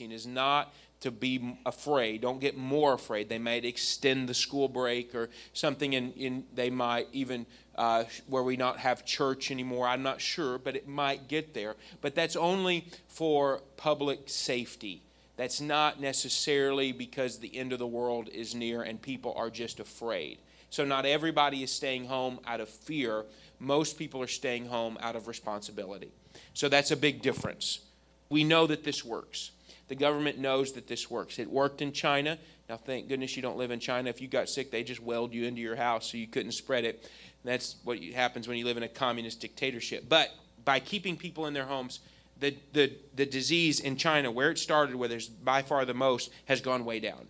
quarantine is not to be afraid. Don't get more afraid. They might extend the school break or something, and they might even uh, where we not have church anymore. I'm not sure, but it might get there. But that's only for public safety. That's not necessarily because the end of the world is near and people are just afraid. So, not everybody is staying home out of fear. Most people are staying home out of responsibility. So, that's a big difference. We know that this works. The government knows that this works. It worked in China. Now, thank goodness you don't live in China. If you got sick, they just weld you into your house so you couldn't spread it. That's what happens when you live in a communist dictatorship. But by keeping people in their homes, the, the, the disease in China, where it started, where there's by far the most, has gone way down.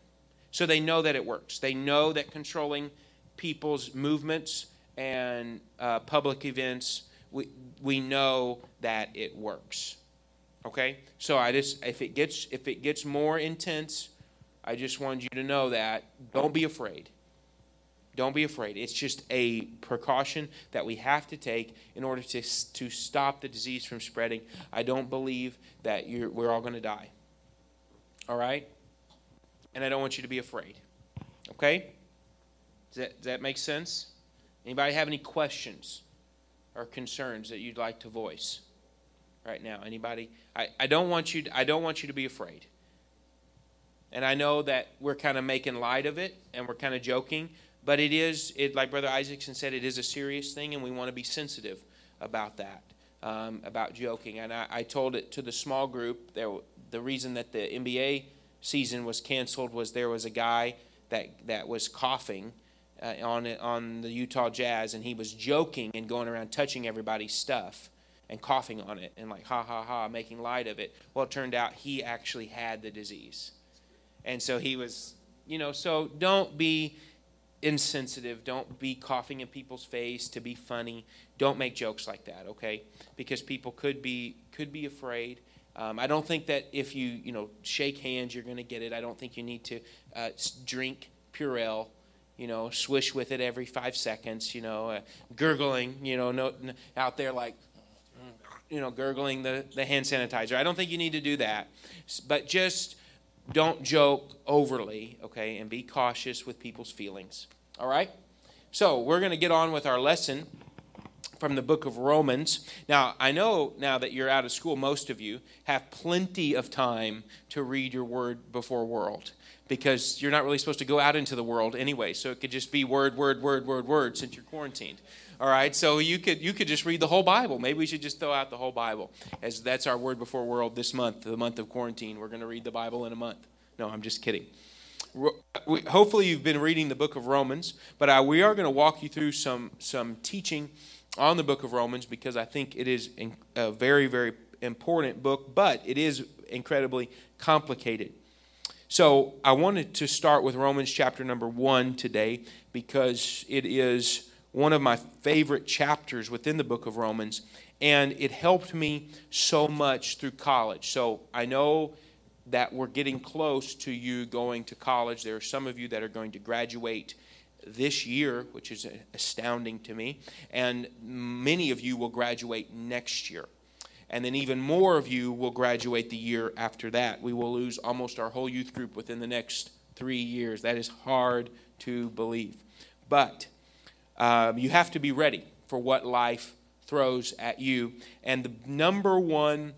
So they know that it works. They know that controlling people's movements and uh, public events, we, we know that it works. Okay? So I just if it gets if it gets more intense, I just want you to know that don't be afraid. Don't be afraid. It's just a precaution that we have to take in order to, to stop the disease from spreading. I don't believe that we're all going to die. All right? And I don't want you to be afraid. Okay? Does that, does that make sense? Anybody have any questions or concerns that you'd like to voice right now? Anybody? I, I don't want you to, I don't want you to be afraid. And I know that we're kind of making light of it and we're kind of joking, but it is it like Brother Isaacson said, it is a serious thing, and we want to be sensitive about that, um, about joking. And I, I, told it to the small group. There, the reason that the NBA season was canceled was there was a guy that that was coughing uh, on on the Utah Jazz, and he was joking and going around touching everybody's stuff and coughing on it and like ha ha ha making light of it. Well, it turned out he actually had the disease, and so he was, you know. So don't be insensitive. Don't be coughing in people's face to be funny. Don't make jokes like that, okay? Because people could be could be afraid. Um, I don't think that if you you know shake hands, you're going to get it. I don't think you need to uh, drink Purell you know, swish with it every five seconds, you know, uh, gurgling, you know, no, out there like, you know, gurgling the, the hand sanitizer. I don't think you need to do that. But just don't joke overly, okay, and be cautious with people's feelings. All right? So we're going to get on with our lesson from the book of Romans. Now, I know now that you're out of school, most of you have plenty of time to read your word before world because you're not really supposed to go out into the world anyway. So it could just be word, word, word, word, word since you're quarantined. All right, so you could you could just read the whole Bible. Maybe we should just throw out the whole Bible, as that's our word before world this month, the month of quarantine. We're going to read the Bible in a month. No, I'm just kidding. Hopefully, you've been reading the book of Romans, but uh, we are going to walk you through some some teaching on the book of Romans because I think it is a very very important book, but it is incredibly complicated. So I wanted to start with Romans chapter number one today because it is one of my favorite chapters within the book of Romans, and it helped me so much through college. So I know that we're getting close to you going to college. There are some of you that are going to graduate this year, which is astounding to me, and many of you will graduate next year and then even more of you will graduate the year after that. We will lose almost our whole youth group within the next three years. That is hard to believe. But um, you have to be ready for what life throws at you. And the number one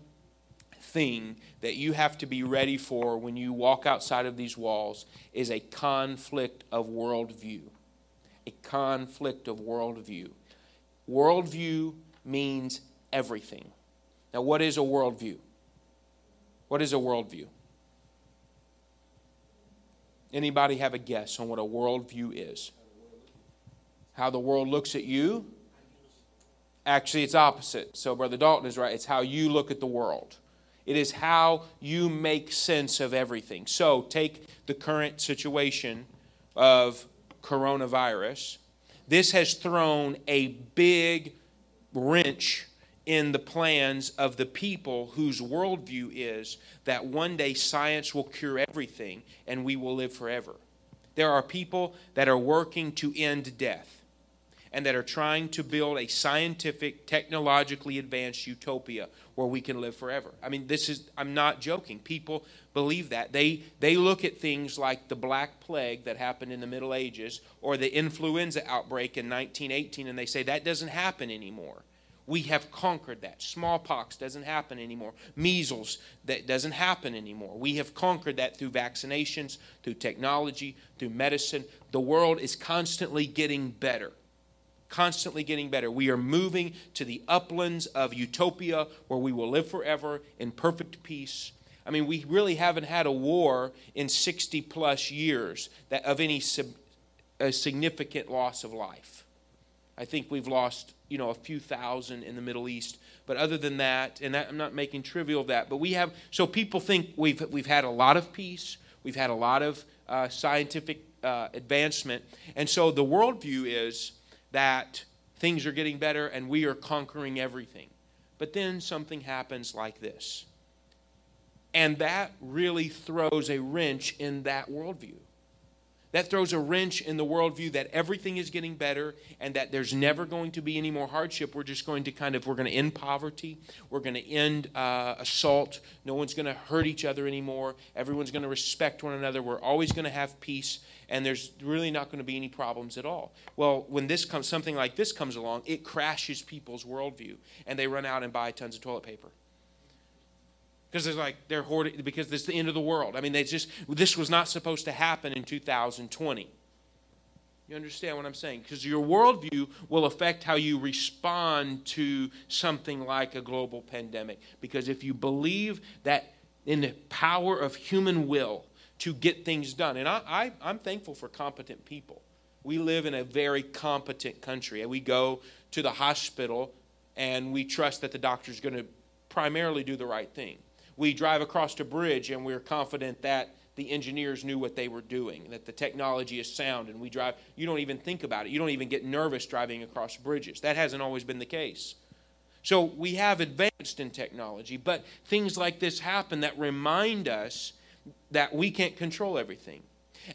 thing that you have to be ready for when you walk outside of these walls is a conflict of worldview. A conflict of worldview. Worldview means everything. Now, what is a worldview? What is a worldview? Anybody have a guess on what a worldview is? How the world looks at you? Actually, it's opposite. So, Brother Dalton is right. It's how you look at the world. It is how you make sense of everything. So, take the current situation of coronavirus. This has thrown a big wrench in the plans of the people whose worldview is that one day science will cure everything and we will live forever. There are people that are working to end death. And that are trying to build a scientific, technologically advanced utopia where we can live forever. I mean, this is, I'm not joking. People believe that. They, they look at things like the Black Plague that happened in the Middle Ages or the influenza outbreak in 1918, and they say that doesn't happen anymore. We have conquered that. Smallpox doesn't happen anymore. Measles, that doesn't happen anymore. We have conquered that through vaccinations, through technology, through medicine. The world is constantly getting better. Constantly getting better. We are moving to the uplands of utopia where we will live forever in perfect peace. I mean, we really haven't had a war in 60 plus years that of any sub, significant loss of life. I think we've lost you know a few thousand in the Middle East. But other than that, and that, I'm not making trivial of that, but we have. So people think we've we've had a lot of peace, we've had a lot of uh, scientific uh, advancement, and so the worldview is that things are getting better and we are conquering everything. But then something happens like this. And that really throws a wrench in that worldview. That throws a wrench in the worldview that everything is getting better and that there's never going to be any more hardship. We're just going to kind of, we're going to end poverty. We're going to end uh, assault. No one's going to hurt each other anymore. Everyone's going to respect one another. We're always going to have peace and there's really not going to be any problems at all. Well, when this comes, something like this comes along, it crashes people's worldview and they run out and buy tons of toilet paper because it's like they're hoarding because it's the end of the world. I mean, they just this was not supposed to happen in 2020. You understand what I'm saying? Because your worldview will affect how you respond to something like a global pandemic. Because if you believe that in the power of human will to get things done, and I, I, I'm thankful for competent people. We live in a very competent country, and we go to the hospital and we trust that the doctor's going to primarily do the right thing we drive across a bridge and we're confident that the engineers knew what they were doing, that the technology is sound, and we drive. You don't even think about it. You don't even get nervous driving across bridges. That hasn't always been the case. So we have advanced in technology, but things like this happen that remind us that we can't control everything.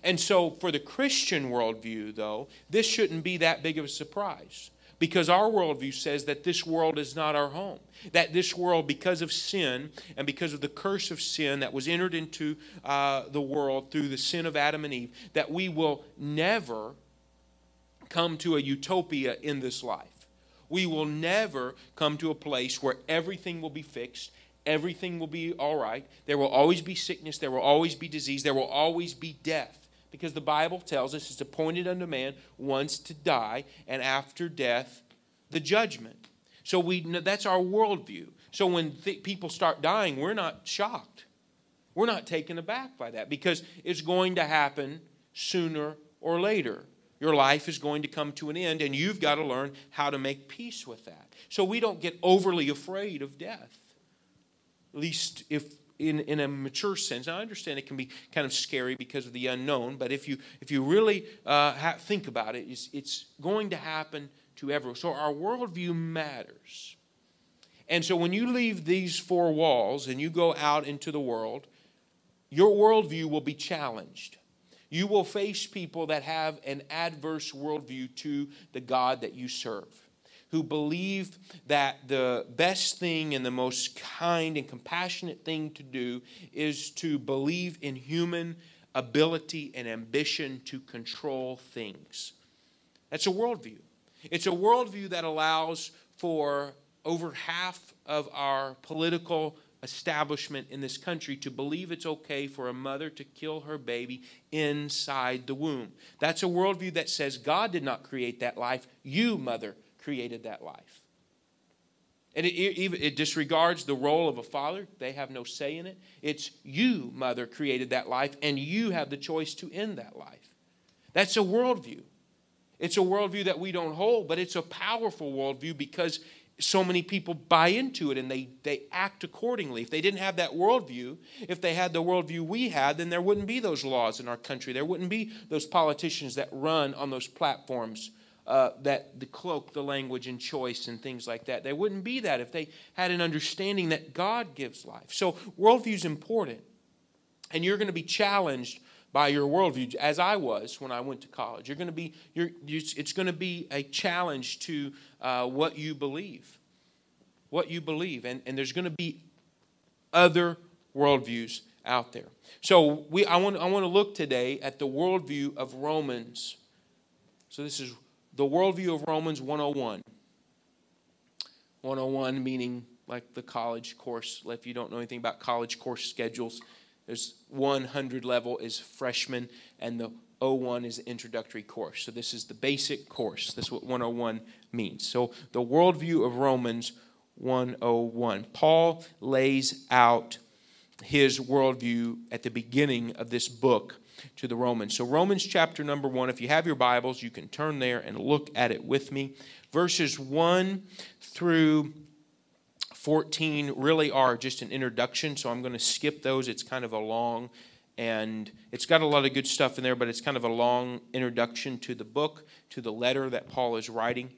And so for the Christian worldview, though, this shouldn't be that big of a surprise because our worldview says that this world is not our home. That this world, because of sin and because of the curse of sin that was entered into uh, the world through the sin of Adam and Eve, that we will never come to a utopia in this life. We will never come to a place where everything will be fixed, everything will be all right. There will always be sickness, there will always be disease, there will always be death because the Bible tells us it's appointed unto man once to die, and after death, the judgment. So we that's our worldview. So when th- people start dying, we're not shocked. We're not taken aback by that because it's going to happen sooner or later. Your life is going to come to an end, and you've got to learn how to make peace with that. So we don't get overly afraid of death. At least if in, in a mature sense. Now, I understand it can be kind of scary because of the unknown, but if you, if you really uh, ha- think about it, it's, it's going to happen to everyone. So our worldview matters. And so when you leave these four walls and you go out into the world, your worldview will be challenged. You will face people that have an adverse worldview to the God that you serve who believe that the best thing and the most kind and compassionate thing to do is to believe in human ability and ambition to control things. That's a worldview. It's a worldview that allows for over half of our political establishment in this country to believe it's okay for a mother to kill her baby inside the womb. That's a worldview that says God did not create that life, you, mother, created that life. And it, it, it, disregards the role of a father. They have no say in it. It's you, mother, created that life, and you have the choice to end that life. That's a worldview. It's a worldview that we don't hold, but it's a powerful worldview because so many people buy into it and they, they act accordingly. If they didn't have that worldview, if they had the worldview we had, then there wouldn't be those laws in our country. There wouldn't be those politicians that run on those platforms uh, that the cloak the language and choice and things like that. They wouldn't be that if they had an understanding that God gives life. So worldview is important, and you're going to be challenged by your worldview, as I was when I went to college. You're going to be, you're, it's going to be a challenge to uh, what you believe. What you believe. And, and there's going to be other worldviews out there. So we, I, want, I want to look today at the worldview of Romans. So this is the worldview of Romans 101. 101 meaning like the college course. If you don't know anything about college course schedules, there's 100 level is freshman, and the 01 is the introductory course. So this is the basic course. That's what 101 means. So the worldview of Romans 101. Paul lays out his worldview at the beginning of this book to the Romans. So, Romans chapter number one, if you have your Bibles, you can turn there and look at it with me. Verses 1 through 14 really are just an introduction, so I'm going to skip those. It's kind of a long and it's got a lot of good stuff in there, but it's kind of a long introduction to the book, to the letter that Paul is writing.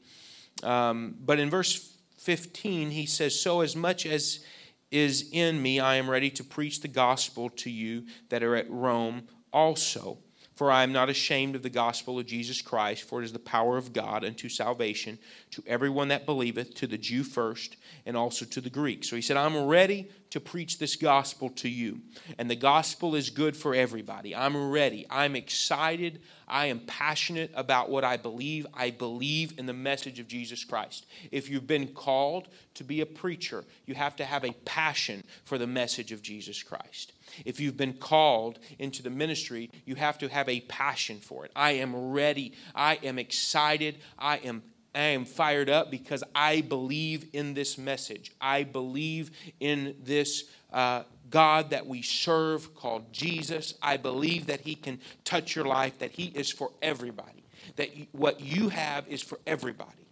Um, but in verse 15, he says, So as much as is in me, I am ready to preach the gospel to you that are at Rome also. For I am not ashamed of the gospel of Jesus Christ, for it is the power of God unto salvation to everyone that believeth, to the Jew first, and also to the Greek. So he said, I'm ready to preach this gospel to you. And the gospel is good for everybody. I'm ready. I'm excited. I am passionate about what I believe. I believe in the message of Jesus Christ. If you've been called to be a preacher, you have to have a passion for the message of Jesus Christ. If you've been called into the ministry, you have to have a passion for it. I am ready. I am excited. I am I am fired up because I believe in this message. I believe in this uh, God that we serve called Jesus. I believe that He can touch your life, that He is for everybody, that what you have is for everybody.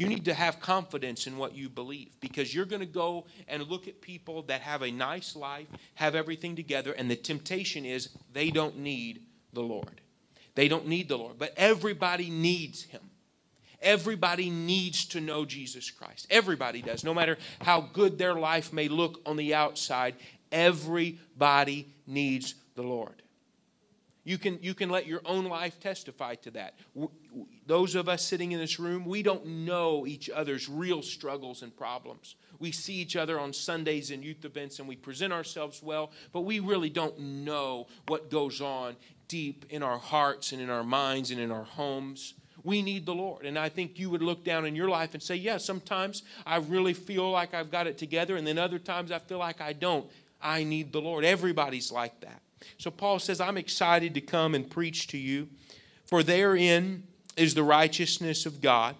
You need to have confidence in what you believe because you're going to go and look at people that have a nice life, have everything together, and the temptation is they don't need the Lord. They don't need the Lord, but everybody needs Him. Everybody needs to know Jesus Christ. Everybody does. No matter how good their life may look on the outside, everybody needs the Lord. You can, you can let your own life testify to that. Those of us sitting in this room, we don't know each other's real struggles and problems. We see each other on Sundays and youth events and we present ourselves well, but we really don't know what goes on deep in our hearts and in our minds and in our homes. We need the Lord. And I think you would look down in your life and say, Yeah, sometimes I really feel like I've got it together, and then other times I feel like I don't. I need the Lord. Everybody's like that. So Paul says, I'm excited to come and preach to you, for therein is the righteousness of God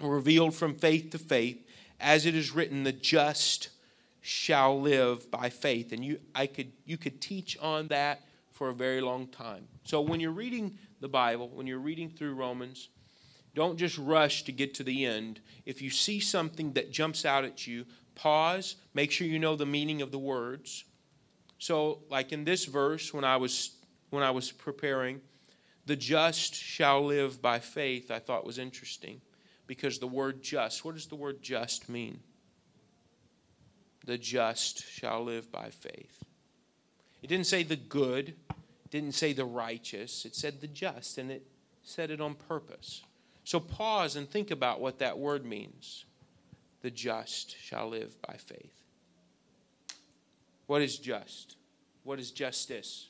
revealed from faith to faith, as it is written, the just shall live by faith. And you I could you could teach on that for a very long time. So when you're reading the Bible, when you're reading through Romans, don't just rush to get to the end. If you see something that jumps out at you, pause, make sure you know the meaning of the words so, like in this verse, when I was when I was preparing, the just shall live by faith, I thought was interesting because the word just, what does the word just mean? The just shall live by faith. It didn't say the good, didn't say the righteous, it said the just, and it said it on purpose. So pause and think about what that word means. The just shall live by faith. What is just? What is justice?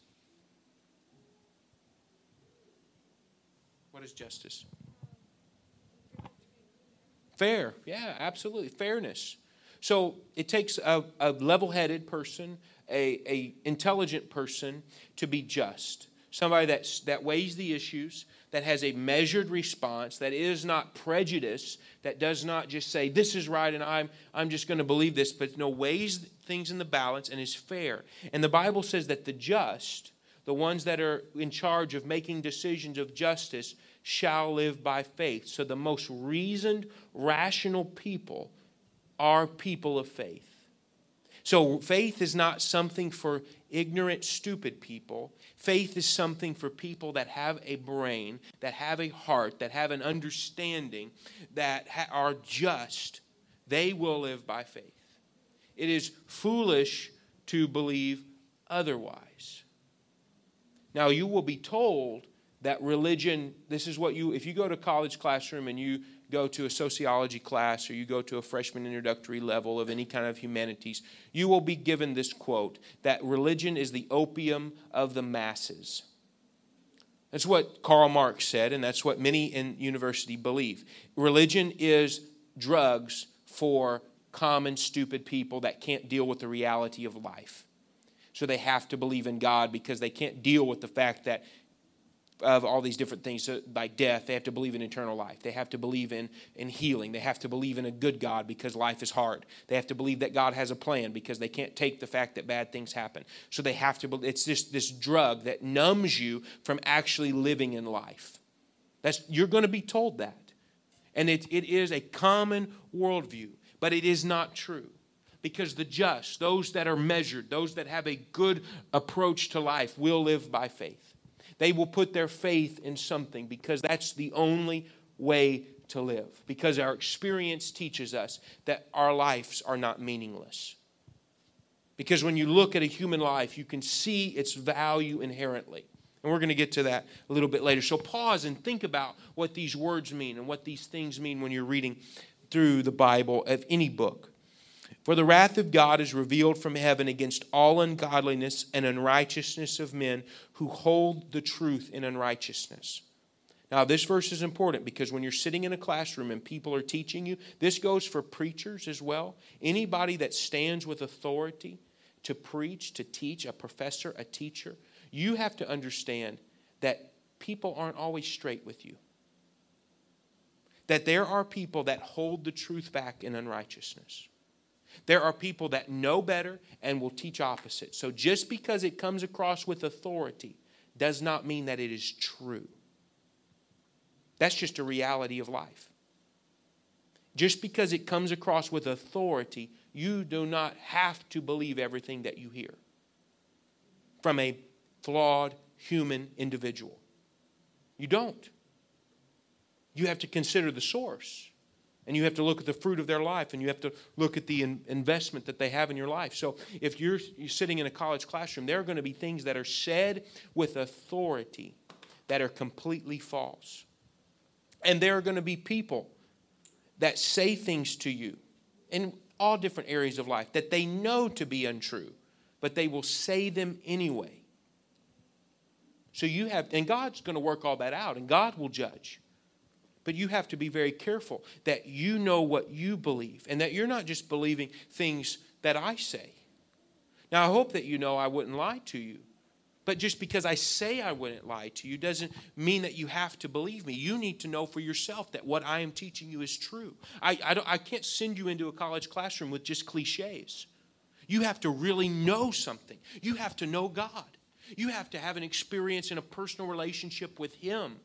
What is justice? Fair, yeah, absolutely. Fairness. So it takes a, a level headed person, a, a intelligent person to be just. Somebody that's, that weighs the issues, that has a measured response, that is not prejudice, that does not just say, this is right and I'm, I'm just going to believe this, but no, weighs things in the balance and is fair. And the Bible says that the just, the ones that are in charge of making decisions of justice, shall live by faith. So the most reasoned, rational people are people of faith. So faith is not something for ignorant, stupid people. Faith is something for people that have a brain, that have a heart, that have an understanding, that ha- are just. They will live by faith. It is foolish to believe otherwise. Now, you will be told that religion, this is what you, if you go to college classroom and you go to a sociology class or you go to a freshman introductory level of any kind of humanities, you will be given this quote that religion is the opium of the masses. That's what Karl Marx said, and that's what many in university believe. Religion is drugs for common, stupid people that can't deal with the reality of life. So they have to believe in God because they can't deal with the fact that of all these different things. So like death they have to believe in eternal life. They have to believe in, in healing. They have to believe in a good god because life is hard. They have to believe that god has a plan because they can't take the fact that bad things happen. So they have to it's this, this drug that numbs you from actually living in life. That's you're going to be told that. And it, it is a common worldview but it is not true because the just, those that are measured, those that have a good approach to life, will live by faith. They will put their faith in something because that's the only way to live. Because our experience teaches us that our lives are not meaningless. Because when you look at a human life, you can see its value inherently. And we're going to get to that a little bit later. So pause and think about what these words mean and what these things mean when you're reading through the Bible of any book. For the wrath of God is revealed from heaven against all ungodliness and unrighteousness of men who hold the truth in unrighteousness. Now, this verse is important because when you're sitting in a classroom and people are teaching you, this goes for preachers as well. Anybody that stands with authority to preach, to teach, a professor, a teacher, you have to understand that people aren't always straight with you. That there are people that hold the truth back in unrighteousness. There are people that know better and will teach opposite. So just because it comes across with authority does not mean that it is true. That's just a reality of life. Just because it comes across with authority, you do not have to believe everything that you hear from a flawed human individual. You don't. You have to consider the source. And you have to look at the fruit of their life and you have to look at the in investment that they have in your life. So if you're, you're sitting in a college classroom, there are going to be things that are said with authority that are completely false. And there are going to be people that say things to you in all different areas of life that they know to be untrue, but they will say them anyway. So you have, and God's going to work all that out, and God will judge. But you have to be very careful that you know what you believe and that you're not just believing things that I say. Now, I hope that you know I wouldn't lie to you. But just because I say I wouldn't lie to you doesn't mean that you have to believe me. You need to know for yourself that what I am teaching you is true. I, I, I can't send you into a college classroom with just cliches. You have to really know something, you have to know God. You have to have an experience in a personal relationship with Him.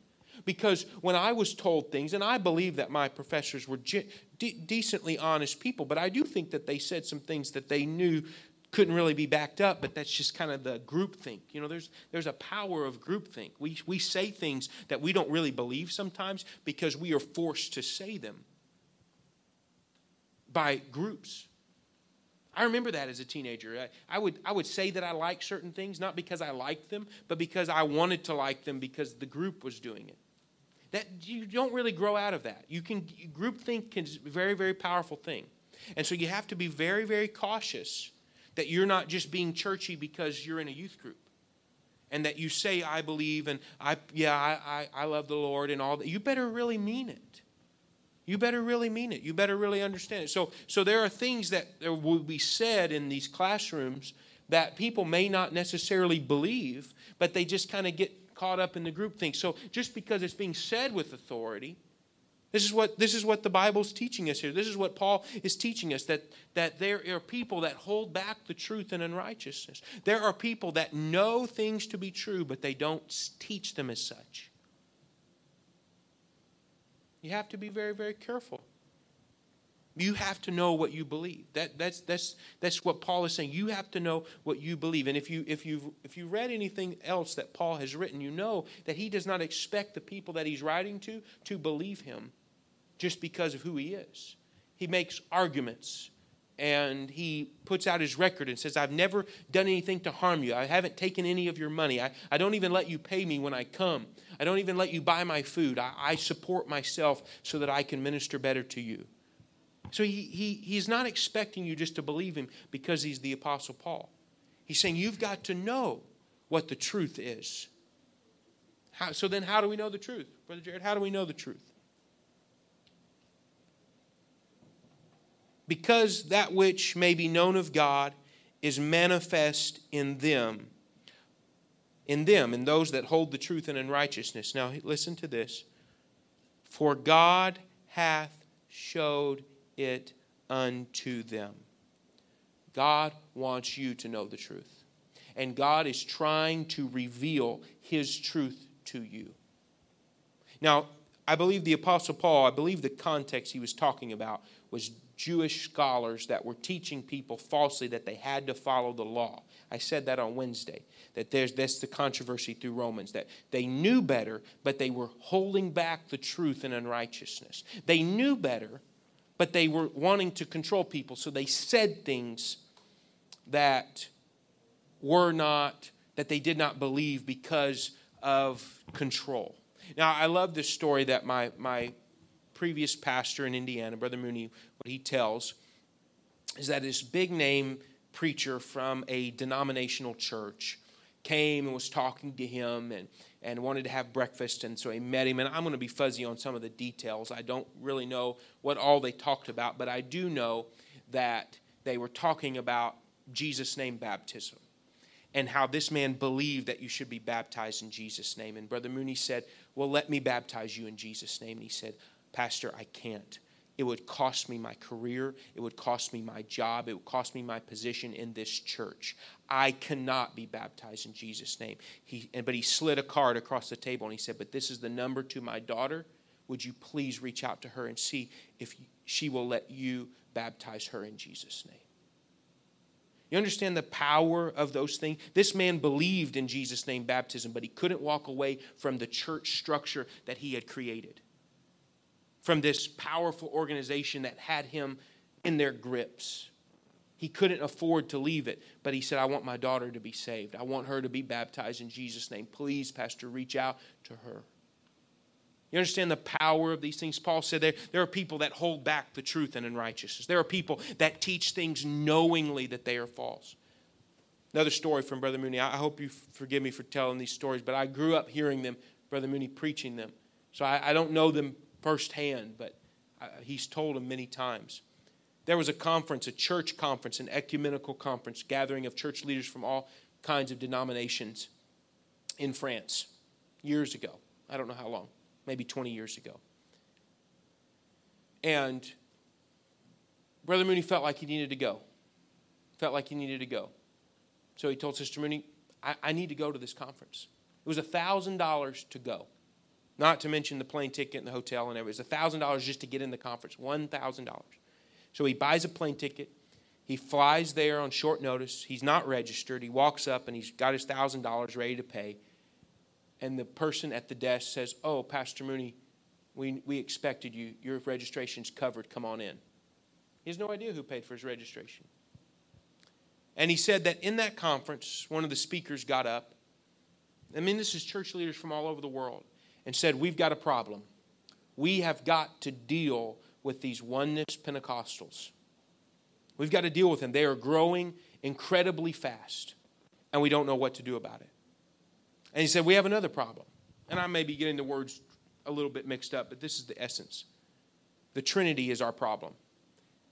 Because when I was told things, and I believe that my professors were de- decently honest people, but I do think that they said some things that they knew couldn't really be backed up, but that's just kind of the group think. You know, there's there's a power of group think. We we say things that we don't really believe sometimes because we are forced to say them by groups. I remember that as a teenager. I, I, would, I would say that I like certain things, not because I liked them, but because I wanted to like them because the group was doing it. That you don't really grow out of that. You can groupthink is a very, very powerful thing. And so you have to be very, very cautious that you're not just being churchy because you're in a youth group. And that you say, I believe, and I yeah, I, I, I love the Lord and all that. You better really mean it. You better really mean it. You better really understand it. So, so there are things that will be said in these classrooms that people may not necessarily believe, but they just kind of get caught up in the group thing. So just because it's being said with authority, this is what this is what the Bible's teaching us here. This is what Paul is teaching us that that there are people that hold back the truth and unrighteousness. There are people that know things to be true, but they don't teach them as such. You have to be very, very careful. You have to know what you believe. That, that's, that's, that's what Paul is saying. You have to know what you believe. And if you, if, you if you read anything else that Paul has written, you know that he does not expect the people that he's writing to to believe him just because of who he is. He makes arguments and he puts out his record and says, I've never done anything to harm you. I haven't taken any of your money. I, I don't even let you pay me when I come. I don't even let you buy my food. I, I support myself so that I can minister better to you. So he, he, he's not expecting you just to believe him because he's the Apostle Paul. He's saying you've got to know what the truth is. How, so then, how do we know the truth? Brother Jared, how do we know the truth? Because that which may be known of God is manifest in them, in them, in those that hold the truth and in righteousness. Now, listen to this. For God hath showed it unto them. God wants you to know the truth. And God is trying to reveal His truth to you. Now, I believe the Apostle Paul, I believe the context he was talking about was Jewish scholars that were teaching people falsely that they had to follow the law. I said that on Wednesday, that there's that's the controversy through Romans, that they knew better, but they were holding back the truth in unrighteousness. They knew better, but they were wanting to control people, so they said things that were not, that they did not believe because of control. Now, I love this story that my, my previous pastor in Indiana, Brother Mooney, what he tells is that this big name preacher from a denominational church came and was talking to him and, and wanted to have breakfast. And so he met him. And I'm going to be fuzzy on some of the details. I don't really know what all they talked about, but I do know that they were talking about Jesus' name baptism and how this man believed that you should be baptized in Jesus' name. And Brother Mooney said, Well, let me baptize you in Jesus' name. And he said, Pastor, I can't. It would cost me my career. It would cost me my job. It would cost me my position in this church. I cannot be baptized in Jesus' name. He, but he slid a card across the table and he said, But this is the number to my daughter. Would you please reach out to her and see if she will let you baptize her in Jesus' name? You understand the power of those things? This man believed in Jesus' name baptism, but he couldn't walk away from the church structure that he had created, from this powerful organization that had him in their grips. He couldn't afford to leave it, but he said, I want my daughter to be saved. I want her to be baptized in Jesus' name. Please, Pastor, reach out to her. You understand the power of these things? Paul said there, there are people that hold back the truth and unrighteousness. There are people that teach things knowingly that they are false. Another story from Brother Mooney. I hope you forgive me for telling these stories, but I grew up hearing them, Brother Mooney preaching them. So I, I don't know them firsthand, but I, he's told him many times. There was a conference, a church conference, an ecumenical conference, gathering of church leaders from all kinds of denominations in France years ago. I don't know how long maybe 20 years ago. And Brother Mooney felt like he needed to go. Felt like he needed to go. So he told Sister Mooney, I, I need to go to this conference. It was $1,000 to go. Not to mention the plane ticket and the hotel and everything. It was $1,000 just to get in the conference. $1,000. So he buys a plane ticket. He flies there on short notice. He's not registered. He walks up and he's got his $1,000 ready to pay and the person at the desk says, Oh, Pastor Mooney, we, we expected you. Your registration's covered. Come on in. He has no idea who paid for his registration. And he said that in that conference, one of the speakers got up. I mean, this is church leaders from all over the world, and said, We've got a problem. We have got to deal with these oneness Pentecostals. We've got to deal with them. They are growing incredibly fast, and we don't know what to do about it. And he said, We have another problem. And I may be getting the words a little bit mixed up, but this is the essence. The Trinity is our problem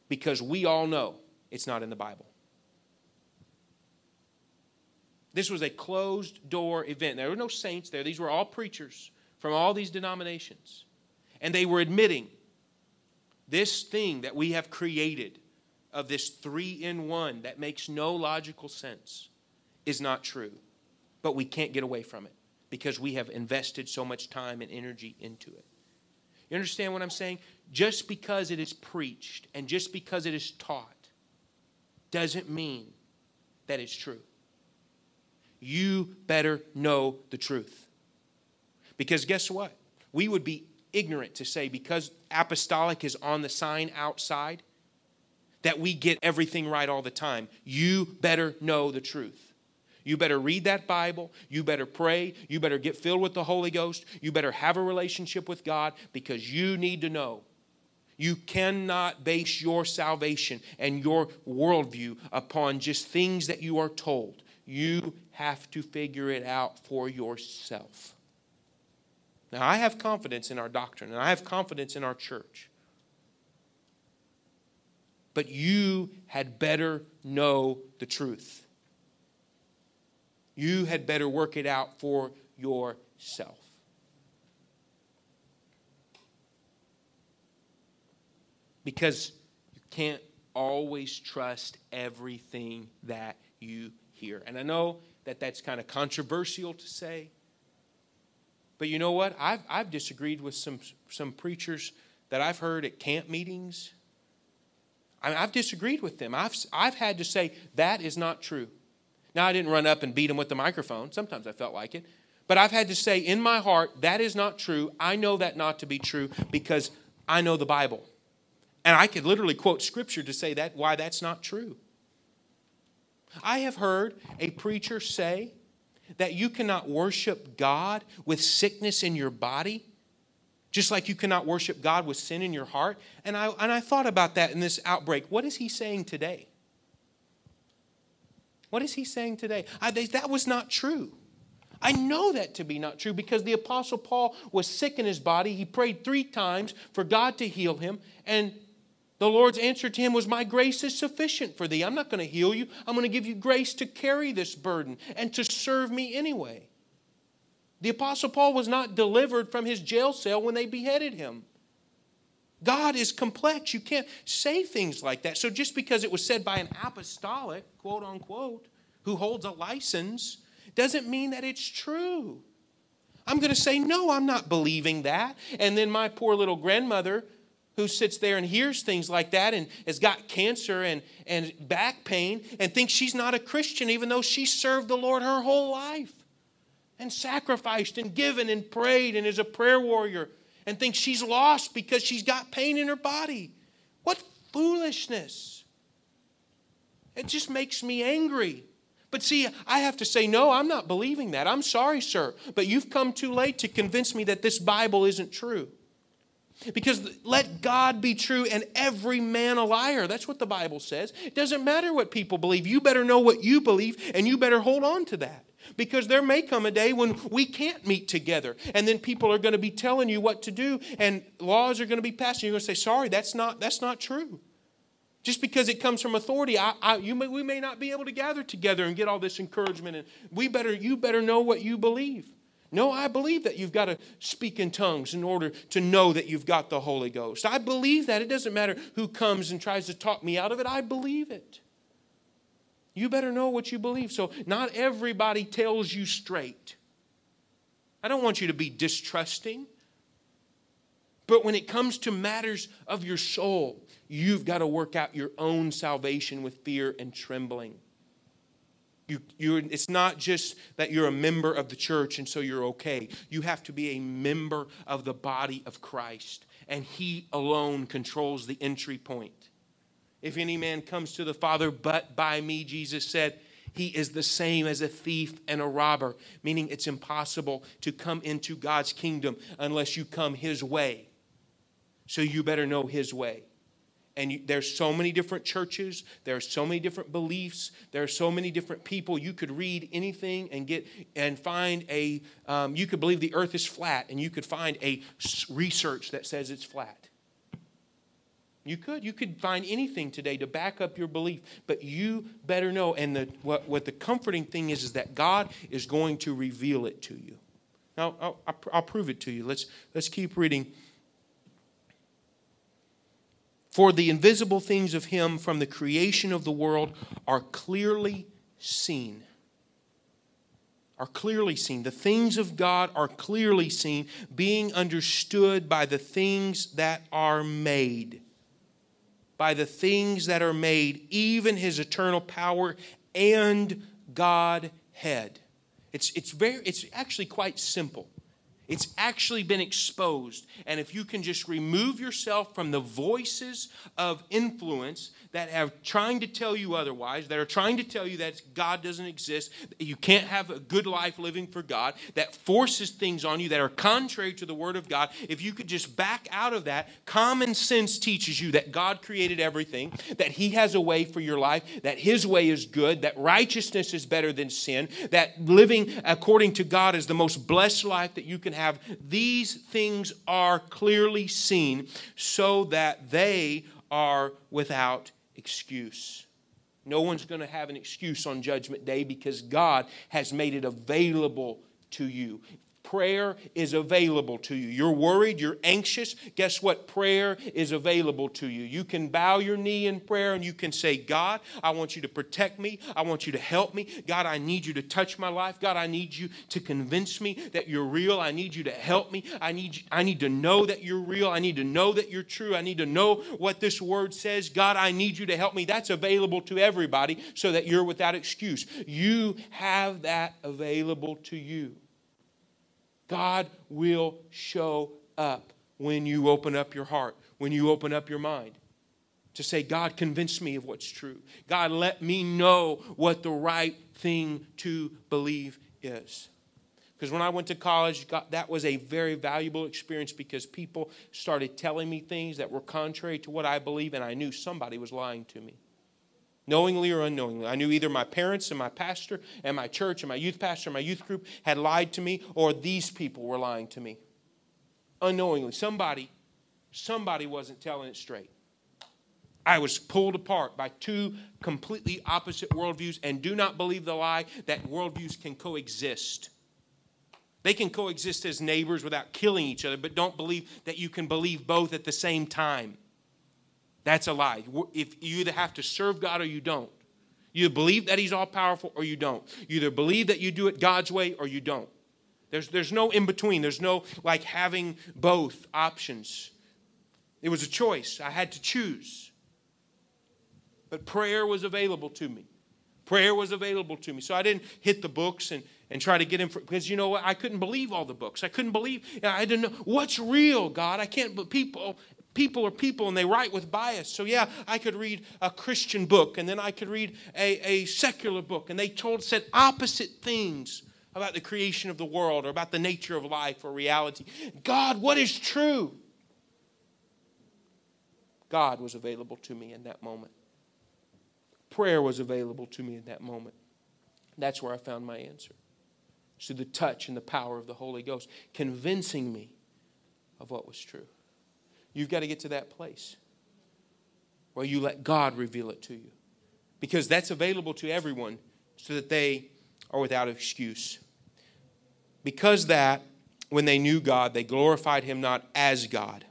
because we all know it's not in the Bible. This was a closed door event. There were no saints there, these were all preachers from all these denominations. And they were admitting this thing that we have created of this three in one that makes no logical sense is not true but we can't get away from it because we have invested so much time and energy into it. You understand what I'm saying? Just because it is preached and just because it is taught doesn't mean that it's true. You better know the truth. Because guess what? We would be ignorant to say because apostolic is on the sign outside that we get everything right all the time. You better know the truth. You better read that Bible. You better pray. You better get filled with the Holy Ghost. You better have a relationship with God because you need to know. You cannot base your salvation and your worldview upon just things that you are told. You have to figure it out for yourself. Now, I have confidence in our doctrine and I have confidence in our church. But you had better know the truth. You had better work it out for yourself. Because you can't always trust everything that you hear. And I know that that's kind of controversial to say. But you know what? I've, I've disagreed with some, some preachers that I've heard at camp meetings. I have disagreed with them. I've, I've had to say, that is not true. Now, I didn't run up and beat them with the microphone. Sometimes I felt like it. But I've had to say in my heart, that is not true. I know that not to be true because I know the Bible. And I could literally quote scripture to say that why that's not true. I have heard a preacher say that you cannot worship God with sickness in your body, just like you cannot worship God with sin in your heart. And I, and I thought about that in this outbreak. What is he saying today? What is he saying today? I, that was not true. I know that to be not true because the Apostle Paul was sick in his body. He prayed three times for God to heal him, and the Lord's answer to him was, My grace is sufficient for thee. I'm not going to heal you. I'm going to give you grace to carry this burden and to serve me anyway. The Apostle Paul was not delivered from his jail cell when they beheaded him. God is complex. You can't say things like that. So just because it was said by an apostolic, quote unquote, who holds a license, doesn't mean that it's true. I'm going to say, no, I'm not believing that. And then my poor little grandmother who sits there and hears things like that and has got cancer and, and back pain and thinks she's not a Christian, even though she served the Lord her whole life and sacrificed and given and prayed and is a prayer warrior and thinks she's lost because she's got pain in her body. What foolishness! It just makes me angry. But see, I have to say, no, I'm not believing that. I'm sorry, sir. But you've come too late to convince me that this Bible isn't true. Because let God be true and every man a liar. That's what the Bible says. It doesn't matter what people believe. You better know what you believe and you better hold on to that. Because there may come a day when we can't meet together, and then people are going to be telling you what to do, and laws are going to be passed, and you're going to say, "Sorry, that's not that's not true." Just because it comes from authority, I, I, may, we may not be able to gather together and get all this encouragement. And we better, you better know what you believe. No, I believe that you've got to speak in tongues in order to know that you've got the Holy Ghost. I believe that. It doesn't matter who comes and tries to talk me out of it, I believe it. You better know what you believe. So, not everybody tells you straight. I don't want you to be distrusting. But when it comes to matters of your soul, you've got to work out your own salvation with fear and trembling. You, you, it's not just that you're a member of the church and so you're okay. You have to be a member of the body of Christ, and He alone controls the entry point. If any man comes to the Father but by me, Jesus said, he is the same as a thief and a robber, meaning it's impossible to come into God's kingdom unless you come His way. So you better know His way and you, there's so many different churches there are so many different beliefs there are so many different people. You could read anything and get and find a um, you could believe the earth is flat and you could find a research that says it's flat. You could you could find anything today to back up your belief but you better know and the, what, what the comforting thing is is that god is going to reveal it to you. Now i'll, I'll prove it to you. Let's let's keep reading for the invisible things of him from the creation of the world are clearly seen. Are clearly seen. The things of God are clearly seen, being understood by the things that are made. By the things that are made, even his eternal power and Godhead. It's, it's, very, it's actually quite simple. It's actually been exposed. And if you can just remove yourself from the voices of influence that are trying to tell you otherwise, that are trying to tell you that God doesn't exist, that you can't have a good life living for God, that forces things on you that are contrary to the Word of God, if you could just back out of that, common sense teaches you that God created everything, that He has a way for your life, that His way is good, that righteousness is better than sin, that living according to God is the most blessed life that you can have. These things are clearly seen so that they are without excuse. No one's going to have an excuse on Judgment Day because God has made it available to you. Prayer is available to you. You're worried, you're anxious. Guess what? Prayer is available to you. You can bow your knee in prayer and you can say, God, I want you to protect me. I want you to help me. God, I need you to touch my life. God, I need you to convince me that you're real. I need you to help me. I need, I need to know that you're real. I need to know that you're true. I need to know what this word says. God, I need you to help me. That's available to everybody so that you're without excuse. You have that available to you. God will show up when you open up your heart, when you open up your mind. To say, God, convince me of what's true. God, let me know what the right thing to believe is. Because when I went to college, God, that was a very valuable experience because people started telling me things that were contrary to what I believe, and I knew somebody was lying to me knowingly or unknowingly. I knew either my parents and my pastor and my church and my youth pastor and my youth group had lied to me, or these people were lying to me. Unknowingly. Somebody, somebody wasn't telling it straight. I was pulled apart by two completely opposite worldviews and do not believe the lie that worldviews can coexist. They can coexist as neighbors without killing each other, but don't believe that you can believe both at the same time. That's a lie. If you either have to serve God or you don't. You believe that He's all powerful or you don't. You either believe that you do it God's way or you don't. There's, there's no in between. There's no like having both options. It was a choice. I had to choose. But prayer was available to me. Prayer was available to me. So I didn't hit the books and, and try to get in because you know what? I couldn't believe all the books. I couldn't believe, I didn't know what's real, God. I can't, but people, people are people and they write with bias. So, yeah, I could read a Christian book and then I could read a, a secular book, and they told, said opposite things about the creation of the world or about the nature of life or reality. God, what is true? God was available to me in that moment. Prayer was available to me in that moment. That's where I found my answer. Through the touch and the power of the Holy Ghost, convincing me of what was true. You've got to get to that place where you let God reveal it to you. Because that's available to everyone so that they are without excuse. Because that, when they knew God, they glorified him not as God.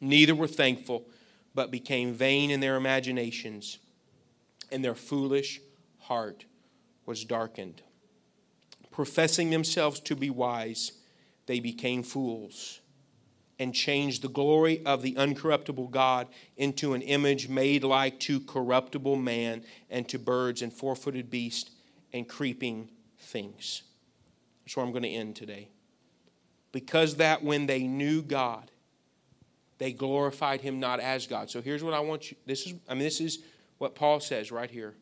Neither were thankful, but became vain in their imaginations, and their foolish heart was darkened. Professing themselves to be wise, they became fools and changed the glory of the uncorruptible God into an image made like to corruptible man and to birds and four footed beasts and creeping things. That's where I'm going to end today. Because that when they knew God, they glorified him not as God. So here's what I want you this is I mean this is what Paul says right here.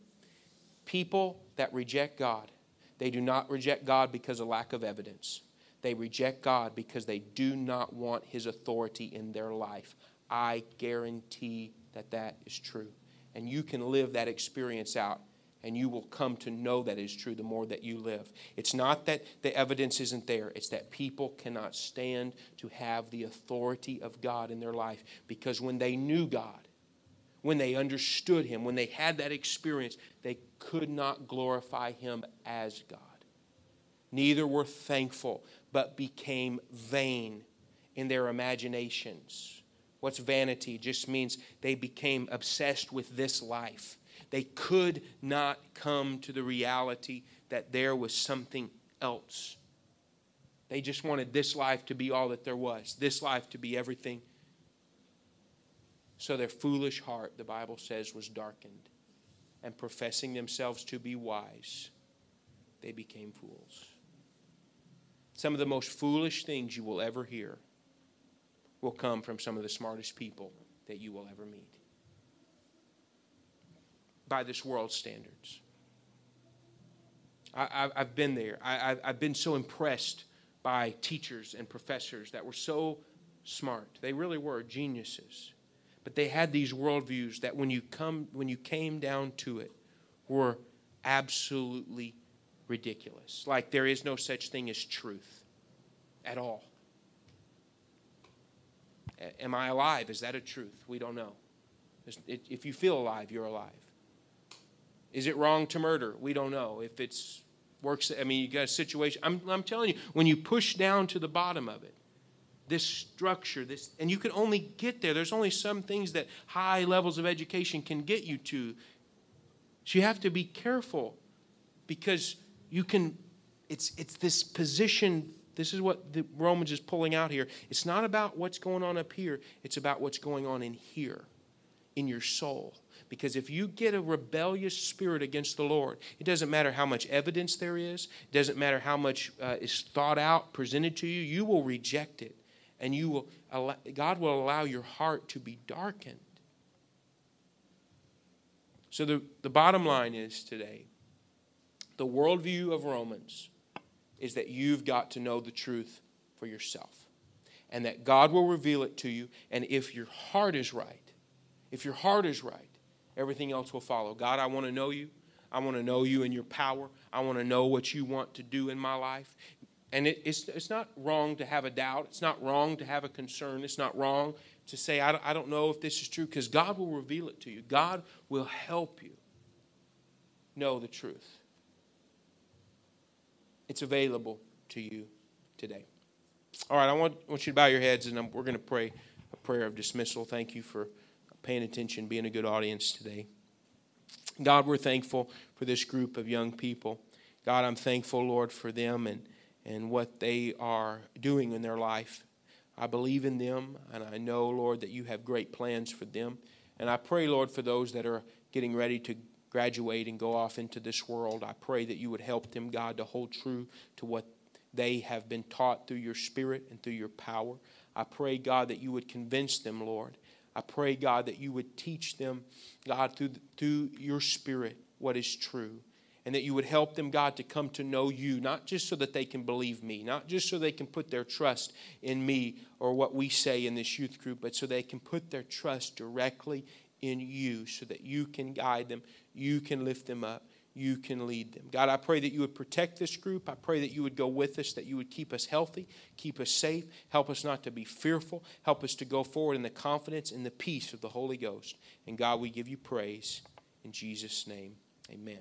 People that reject God, they do not reject God because of lack of evidence. They reject God because they do not want His authority in their life. I guarantee that that is true. And you can live that experience out, and you will come to know that is true the more that you live. It's not that the evidence isn't there, it's that people cannot stand to have the authority of God in their life because when they knew God, when they understood Him, when they had that experience, they could not glorify Him as God. Neither were thankful but became vain in their imaginations. What's vanity? Just means they became obsessed with this life. They could not come to the reality that there was something else. They just wanted this life to be all that there was, this life to be everything. So their foolish heart, the Bible says, was darkened. And professing themselves to be wise, they became fools. Some of the most foolish things you will ever hear will come from some of the smartest people that you will ever meet by this world's standards. I, have been there. I, I've been so impressed by teachers and professors that were so smart. They really were geniuses. But they had these worldviews that when you come when you came down to it were absolutely ridiculous. Like there is no such thing as truth at all. Am I alive? Is that a truth? We don't know. If you feel alive, you're alive. Is it wrong to murder? We don't know. If it's works, I mean, you got a situation. I'm, I'm telling you, when you push down to the bottom of it, this structure, this, and you can only get there. There's only some things that high levels of education can get you to. So you have to be careful because you can, it's, it's this position. This is what the Romans is pulling out here. It's not about what's going on up here, it's about what's going on in here, in your soul. Because if you get a rebellious spirit against the Lord, it doesn't matter how much evidence there is, it doesn't matter how much uh, is thought out, presented to you, you will reject it. And you will allow, God will allow your heart to be darkened. So the, the bottom line is today the worldview of Romans is that you've got to know the truth for yourself. And that God will reveal it to you. And if your heart is right, if your heart is right, everything else will follow. God, I want to know you. I want to know you and your power. I want to know what you want to do in my life. And it, it's, it's not wrong to have a doubt. It's not wrong to have a concern. It's not wrong to say, I I don't know if this is true, because God will reveal it to you. God will help you know the truth. It's available to you today. All right, I want, I want you to bow your heads, and I'm, we're going to pray a prayer of dismissal. Thank you for paying attention, being a good audience today. God, we're thankful for this group of young people. God, I'm thankful, Lord, for them and, and what they are doing in their life. I believe in them, and I know, Lord, that you have great plans for them. And I pray, Lord, for those that are getting ready to graduate and go off into this world, I pray that you would help them, God, to hold true to what they have been taught through your Spirit and through your power. I pray, God, that you would convince them, Lord, I pray, God, that you would teach them, God, through, through your Spirit, what is true. And that you would help them, God, to come to know you, not just so that they can believe me, not just so they can put their trust in me or what we say in this youth group, but so they can put their trust directly in you so that you can guide them, you can lift them up, you can lead them. God, I pray that you would protect this group. I pray that you would go with us, that you would keep us healthy, keep us safe, help us not to be fearful, help us to go forward in the confidence and the peace of the Holy Ghost. And God, we give you praise. In Jesus' name, amen.